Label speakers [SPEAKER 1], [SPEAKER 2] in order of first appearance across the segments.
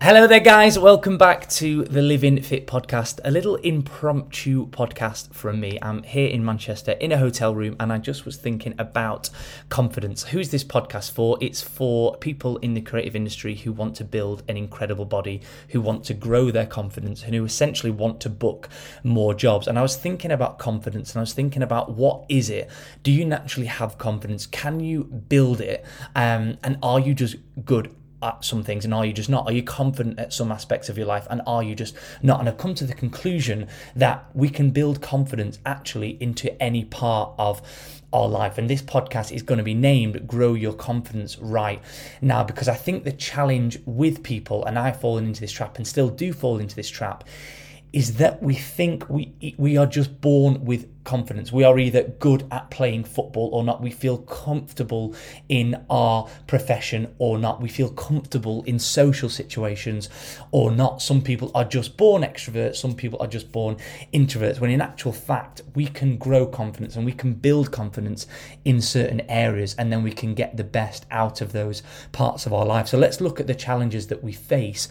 [SPEAKER 1] Hello there, guys. Welcome back to the Living Fit podcast, a little impromptu podcast from me. I'm here in Manchester in a hotel room, and I just was thinking about confidence. Who's this podcast for? It's for people in the creative industry who want to build an incredible body, who want to grow their confidence, and who essentially want to book more jobs. And I was thinking about confidence, and I was thinking about what is it? Do you naturally have confidence? Can you build it? Um, and are you just good at some things and are you just not? Are you confident at some aspects of your life and are you just not? And I've come to the conclusion that we can build confidence actually into any part of our life. And this podcast is going to be named Grow Your Confidence Right Now because I think the challenge with people, and I've fallen into this trap and still do fall into this trap, is that we think we we are just born with confidence. We are either good at playing football or not. We feel comfortable in our profession or not. We feel comfortable in social situations or not. Some people are just born extroverts, some people are just born introverts. When in actual fact, we can grow confidence and we can build confidence in certain areas and then we can get the best out of those parts of our life. So let's look at the challenges that we face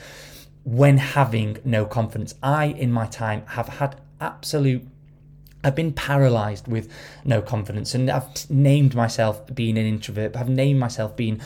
[SPEAKER 1] when having no confidence. I, in my time, have had absolute I've been paralyzed with no confidence, and I've named myself being an introvert. I've named myself being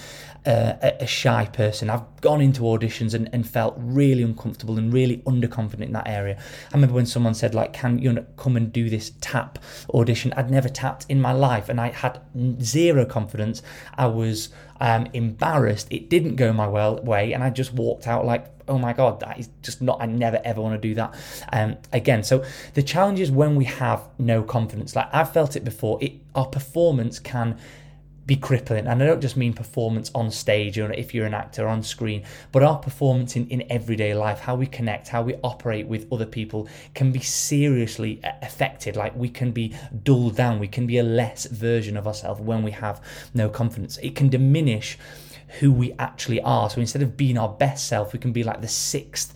[SPEAKER 1] uh, a, shy person. I've gone into auditions and, and felt really uncomfortable and really underconfident in that area. I remember when someone said, like, "Can you come and do this tap audition?" I'd never tapped in my life, and I had zero confidence. I was um, embarrassed. It didn't go my well way, and I just walked out like, oh my god, that is just not. I never ever want to do that um, again. So the challenge is when we have no confidence. Like I've felt it before. It our performance can be crippling. And I don't just mean performance on stage or if you're an actor on screen, but our performance in, in everyday life, how we connect, how we operate with other people can be seriously affected. Like we can be dulled down, we can be a less version of ourselves when we have no confidence. It can diminish who we actually are. So instead of being our best self, we can be like the sixth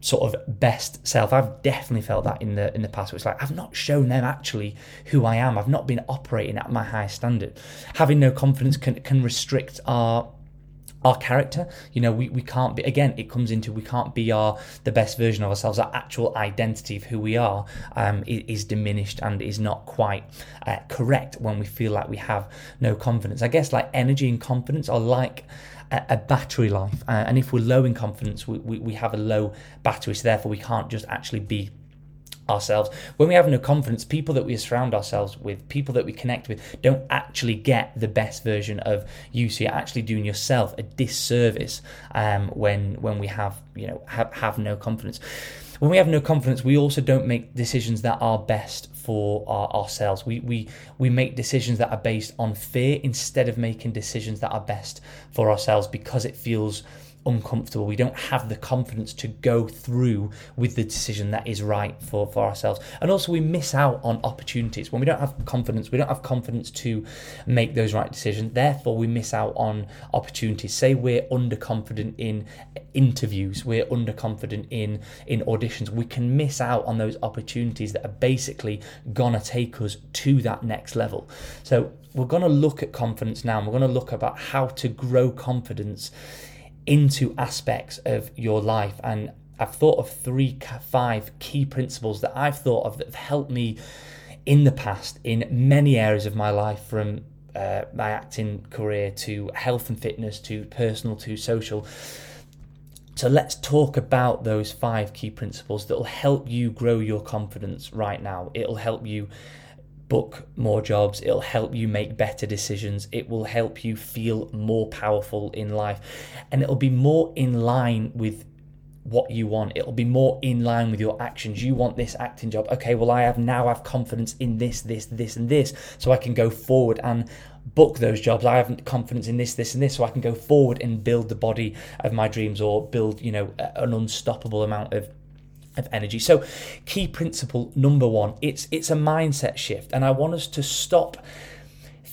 [SPEAKER 1] sort of best self. I've definitely felt that in the in the past. It's like I've not shown them actually who I am. I've not been operating at my high standard. Having no confidence can can restrict our our character. You know we, we can't be again it comes into we can't be our the best version of ourselves. Our actual identity of who we are um, is, is, diminished and is not quite uh, correct when we feel like we have no confidence. I guess like energy and confidence are like a, battery life uh, and if we're low in confidence we, we, we have a low battery so therefore we can't just actually be ourselves. When we have no confidence, people that we surround ourselves with, people that we connect with, don't actually get the best version of you. So you're actually doing yourself a disservice um, when when we have you know have, have no confidence. When we have no confidence, we also don't make decisions that are best for our, ourselves. We, we we make decisions that are based on fear instead of making decisions that are best for ourselves because it feels uncomfortable. We don't have the confidence to go through with the decision that is right for, for ourselves. And also, we miss out on opportunities. When we don't have confidence, we don't have confidence to make those right decisions. Therefore, we miss out on opportunities. Say we're underconfident in interviews, we're underconfident in, in auditions. We can miss out on those opportunities that are basically gonna take us to that next level. So, we're to look at confidence now and we're to look about how to grow confidence into aspects of your life. And I've thought of three, five key principles that I've thought of that have helped me in the past in many areas of my life from uh, my acting career to health and fitness to personal to social. So let's talk about those five key principles that will help you grow your confidence right now. It'll help you book more jobs, it'll help you make better decisions, it will help you feel more powerful in life, and it'll be more in line with what you want. It'll be more in line with your actions. You want this acting job. Okay, well I have now have confidence in this, this, this, and this, so I can go forward and book those jobs. I have confidence in this, this, and this, so I can go forward and build the body of my dreams or build, you know, an unstoppable amount of of energy. So key principle number 1, it's it's a mindset shift and I want us to stop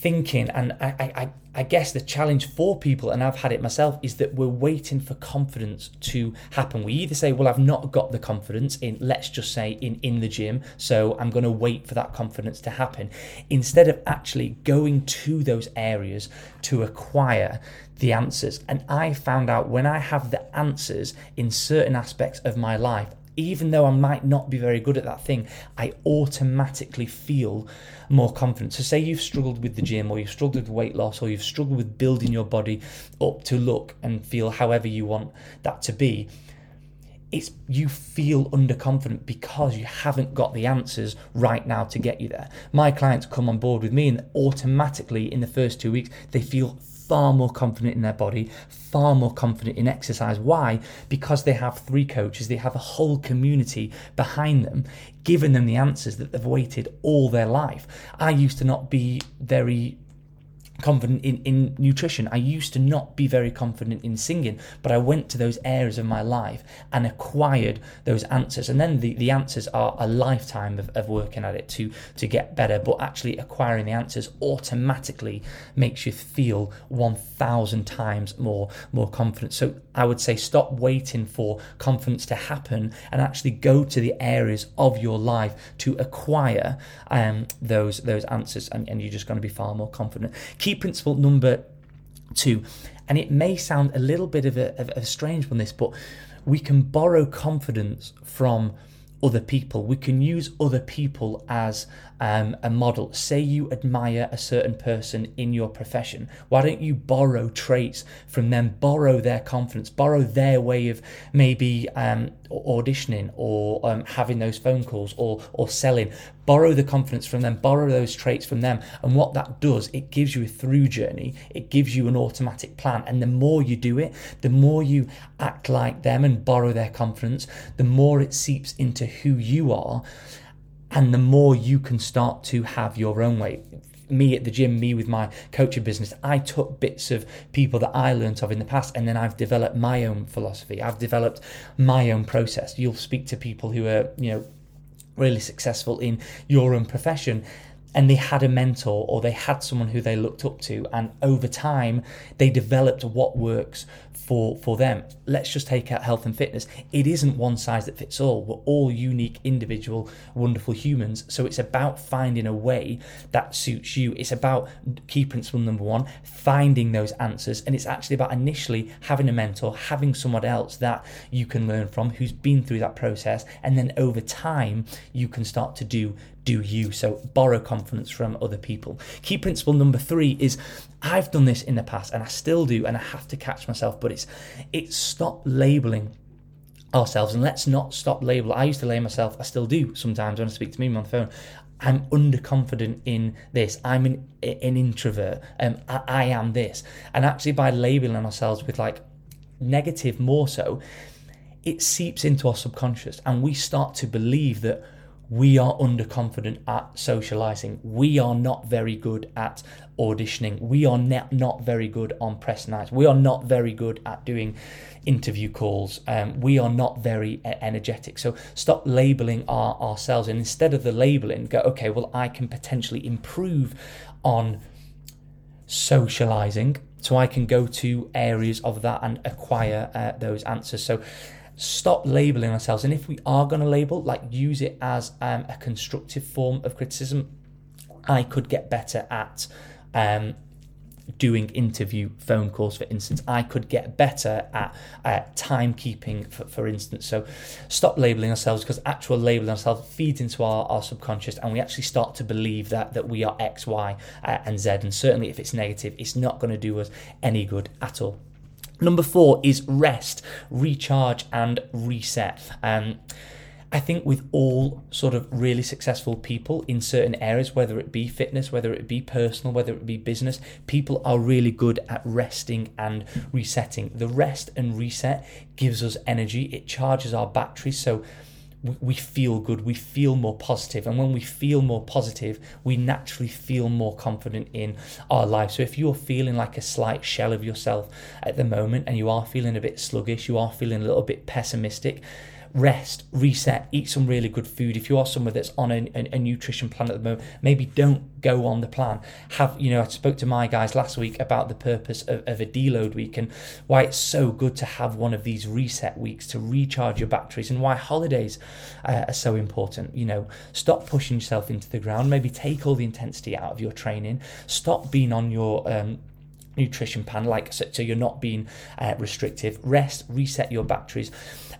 [SPEAKER 1] thinking, and I, I, I guess the challenge for people, and I've had it myself, is that we're waiting for confidence to happen. We either say, Well, I've not got the confidence in, let's just say, in, in the gym, so I'm going to wait for that confidence to happen, instead of actually going to those areas to acquire the answers. And I found out when I have the answers in certain aspects of my life, even though I might not be very good at that thing, I automatically feel more confident. So, say you've struggled with the gym, or you've struggled with weight loss, or you've struggled with building your body up to look and feel however you want that to be. It's you feel underconfident because you haven't got the answers right now to get you there. My clients come on board with me, and automatically in the first two weeks, they feel far more confident in their body, far more confident in exercise. Why? Because they have three coaches, they have a whole community behind them, giving them the answers that they've waited all their life. I used to not be very confident in, in nutrition. I used to not be very confident in singing, but I went to those areas of my life and acquired those answers. And then the, the answers are a lifetime of, of working at it to, to get better, but actually acquiring the answers automatically makes you feel 1,000 times more, more confident. So I would say stop waiting for confidence to happen and actually go to the areas of your life to acquire um, those, those answers, and, and you're just going to be far more confident. Key principle number two, and it may sound a little bit of a, of a strange one, this, but we can borrow confidence from other people. We can use other people as um, a model. Say you admire a certain person in your profession. Why don't you borrow traits from them, borrow their confidence, borrow their way of maybe um, auditioning or um, having those phone calls or, or selling? Borrow the confidence from them, borrow those traits from them. And what that does, it gives you a through journey, it gives you an automatic plan. And the more you do it, the more you act like them and borrow their confidence, the more it seeps into who you are and the more you can start to have your own way me at the gym, me with my coaching business, I took bits of people that I learnt of in the past and then I've developed my own philosophy. I've developed my own process. You'll speak to people who are, you know, really successful in your own profession and they had a mentor or they had someone who they looked up to and over time they developed what works for for them. Let's just take out health and fitness. It isn't one size that fits all. We're all unique individual wonderful humans. So it's about finding a way that suits you. It's about key principle number 1 finding those answers. And it's actually about initially having a mentor having someone else that you can learn from who's been through that process. And then over time you can start to do do you. So borrow confidence from other people. Key principle number three is I've done this in the past and I still do, and I have to catch myself, but it's it's stop labeling ourselves and let's not stop label. I used to label myself, I still do sometimes when I speak to me on the phone. I'm underconfident in this. I'm an, an introvert. Um, I, I am this. And actually, by labeling ourselves with like negative more so, it seeps into our subconscious and we start to believe that we are underconfident at socializing. We are not very good at auditioning. We are not, not very good on press nights. We are not very good at doing interview calls. Um, we are not very energetic. So stop labeling our, ourselves and instead of the labeling, go, okay, well, I can potentially improve on socializing so I can go to areas of that and acquire uh, those answers. So stop labeling ourselves. And if we are going to label, like use it as um, a constructive form of criticism. I could get better at um, doing interview phone calls, for instance. I could get better at uh, timekeeping, for, for instance. So stop labeling ourselves because actual labeling ourselves feeds into our, our subconscious and we actually start to believe that, that we are X, Y, uh, and Z. And certainly if it's negative, it's not going to do us any good at all. Number four is rest, recharge, and reset. Um, I think with all sort of really successful people in certain areas, whether it be fitness, whether it be personal, whether it be business, people are really good at resting and resetting. The rest and reset gives us energy, it charges our batteries. So we feel good, we feel more positive, and when we feel more positive, we naturally feel more confident in our life. So, if you're feeling like a slight shell of yourself at the moment and you are feeling a bit sluggish, you are feeling a little bit pessimistic, rest, reset, eat some really good food. If you are someone that's on a, a, a, nutrition plan at the moment, maybe don't go on the plan. Have you know? I spoke to my guys last week about the purpose of, of a deload week and why it's so good to have one of these reset weeks to recharge your batteries, and why holidays uh, are so important. You know, stop pushing yourself into the ground. Maybe take all the intensity out of your training. Stop being on your um, nutrition plan like so, so you're not being uh, restrictive. Rest reset your batteries.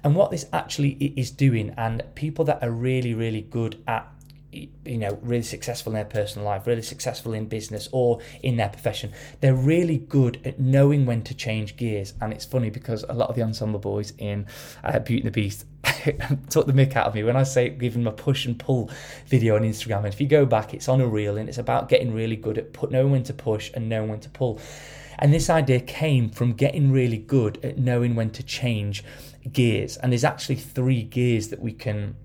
[SPEAKER 1] And what this actually is doing and people that are really really good at you know really successful in their personal life really successful in business or in their profession they're really good at knowing when to change gears. And it's funny because a lot of the ensemble boys in uh, beauty and the beast took the mick out of me. When i say give them a push and pull video on instagram and if you go back it's on a reel and it's about getting really good at put knowing when to push and knowing when to pull. And this idea came from getting really good at knowing when to change gears. And there's actually three gears that we can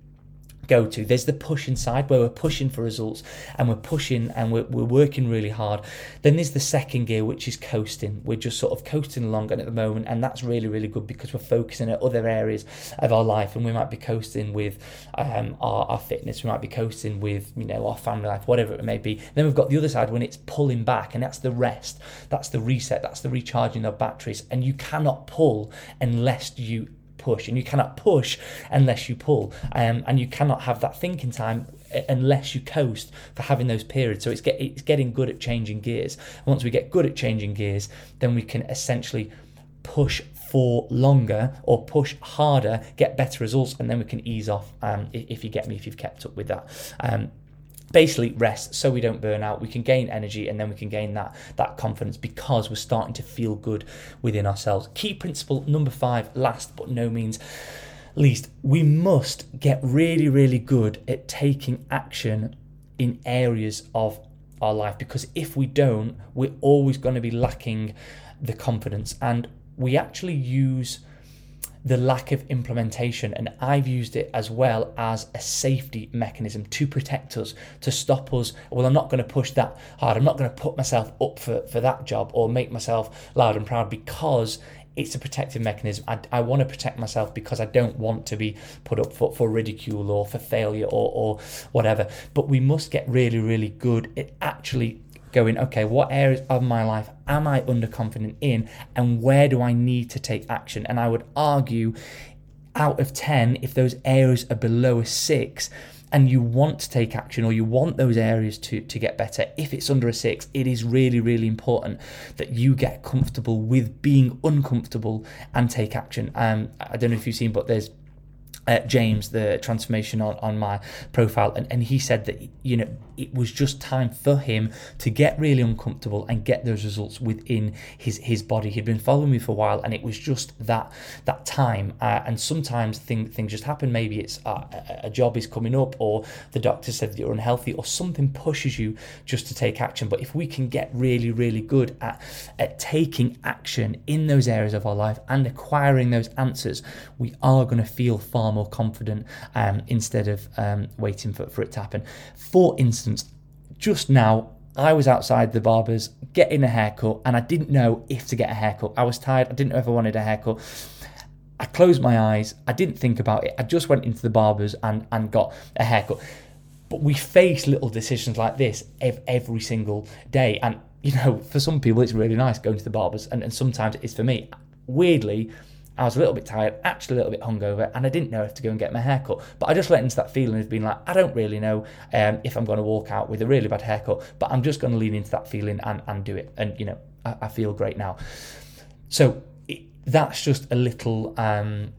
[SPEAKER 1] go to. There's the push inside where we're pushing for results and we're pushing and we're, we're working really hard. Then there's the second gear, which is coasting. We're just sort of coasting along at the moment, and that's really, really good because we're focusing at other areas of our life and we might be coasting with um, our, our fitness, we might be coasting with, you know, our family life, whatever it may be. Then we've got the other side when it's pulling back, and that's the rest, that's the reset, that's the recharging of batteries. And you cannot pull unless you push, and you cannot push unless you pull, um, and you cannot have that thinking time unless you coast for having those periods. So it's get it's getting good at changing gears. Once we get good at changing gears, then we can essentially push for longer or push harder, get better results, and then we can ease off. Um, if you get me, if you've kept up with that. Um, basically rest so we don't burn out. We can gain energy and then we can gain that that confidence because we're starting to feel good within ourselves. Key principle number five last but no means least we must get really really good at taking action in areas of our life because if we don't we're always going to be lacking the confidence. And we actually use the lack of implementation. And I've used it as well as a safety mechanism to protect us, to stop us. Well, I'm not going to push that hard. I'm not going to put myself up for, for that job or make myself loud and proud because it's a protective mechanism. I, I want to protect myself because I don't want to be put up for, for ridicule or for failure or, or whatever. But we must get really, really good at actually going, okay, what areas of my life am I underconfident in and where do I need to take action? And I would argue out of 10, if those areas are below a six, and you want to take action or you want those areas to, to get better, if it's under a six, it is really, really important that you get comfortable with being uncomfortable and take action. Um, I don't know if you've seen, but there's uh, James, the transformation on, on my profile, and, and he said that you know it was just time for him to get really uncomfortable and get those results within his his body. He'd been following me for a while, and it was just that that time. Uh, and sometimes thing, things just happen. Maybe it's uh, a job is coming up, or the doctor said that you're unhealthy, or something pushes you just to take action. But if we can get really really good at at taking action in those areas of our life and acquiring those answers, we are going to feel far more confident um, instead of um, waiting for, for it to happen. For instance, just now I was outside the barber's getting a haircut and I didn't know if to get a haircut. I was tired, I didn't know if I wanted a haircut. I closed my eyes, I didn't think about it. I just went into the barber's and, and got a haircut. But we face little decisions like this every single day. And, you know, for some people, it's really nice going to the barber's, and, and sometimes it's for me. Weirdly, I was a little bit tired, actually a little bit hungover, and I didn't know if to go and get my haircut. But I just went into that feeling of being like, I don't really know um, if I'm going to walk out with a really bad haircut, but I'm just going to lean into that feeling and, and do it. And, you know, I, I feel great now. So it, that's just a little. Um,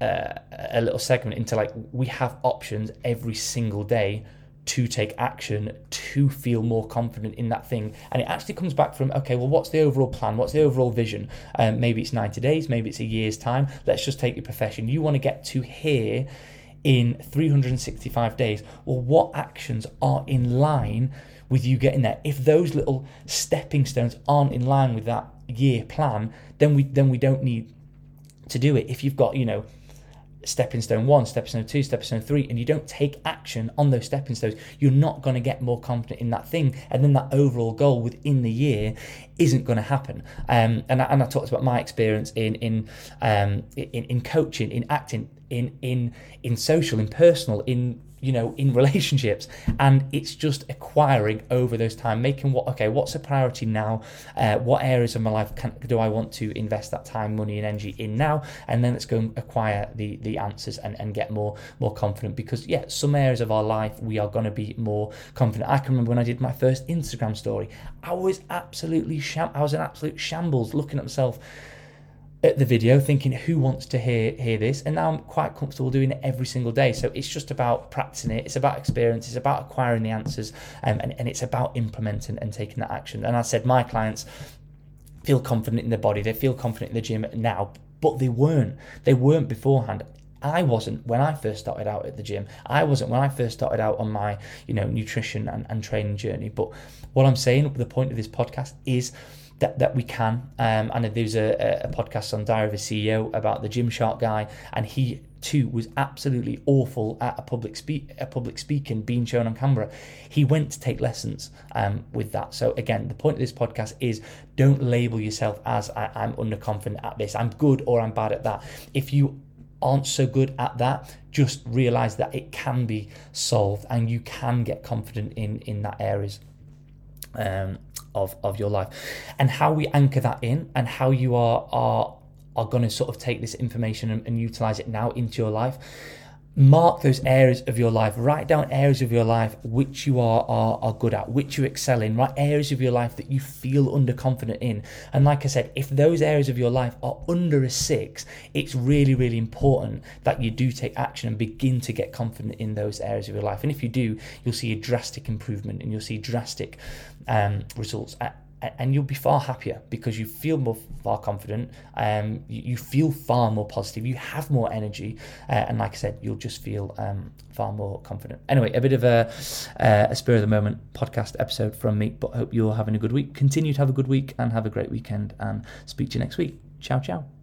[SPEAKER 1] uh, a little segment into like we have options every single day to take action to feel more confident in that thing. And it actually comes back from okay well what's the overall plan? What's the overall vision? Um, maybe it's 90 days maybe it's a year's time. Let's just take your profession. You want to get to here in 365 days. Well what actions are in line with you getting there? If those little stepping stones aren't in line with that year plan then we then we don't need to do it. If you've got you know stepping stone one, stepping stone two, stepping stone three, and you don't take action on those stepping stones, you're not going to get more confident in that thing. And then that overall goal within the year isn't going to happen. Um, and, I, and I talked about my experience in in, um, in in coaching, in acting in in in social, in personal, in you know in relationships and it's just acquiring over those time making what okay what's a priority now? Uh, what areas of my life can, do i want to invest that time money and energy in now? And then let's go and acquire the the answers and, and get more more confident. Because yeah some areas of our life we are going to be more confident. I can remember when i did my first instagram story i was absolutely sham- i was an absolute shambles looking at myself at the video thinking who wants to hear hear this? And now I'm quite comfortable doing it every single day. So it's just about practicing it. It's about experience. It's about acquiring the answers um, and, and it's about implementing and taking that action. And I said my clients feel confident in their body. They feel confident in the gym now but they weren't. They weren't beforehand. I wasn't when I first started out at the gym. I wasn't when I first started out on my, you know, nutrition and, and training journey. But what I'm saying, the point of this podcast is that, that we can. Um, and there's a, a podcast on Diary of a CEO about the Gymshark guy, and he too was absolutely awful at a public speak a public speaking being shown on camera. He went to take lessons um, with that. So again, the point of this podcast is don't label yourself as I, I'm underconfident at this, I'm good or I'm bad at that. If you aren't so good at that, just realize that it can be solved and you can get confident in in that areas. Um, of, of your life. And how we anchor that in and how you are are are going to sort of take this information and, and utilize it now into your life mark those areas of your life write down areas of your life which you are, are are good at which you excel in write areas of your life that you feel underconfident in. And like i said if those areas of your life are under a six it's really really important that you do take action and begin to get confident in those areas of your life. And if you do you'll see a drastic improvement and you'll see drastic um, results at, and you'll be far happier because you feel more far confident um, you, feel far more positive you have more energy uh, and like i said you'll just feel um, far more confident. Anyway a bit of a, uh, a spur of the moment podcast episode from me but hope you're having a good week. Continue to have a good week and have a great weekend and speak to you next week. Ciao ciao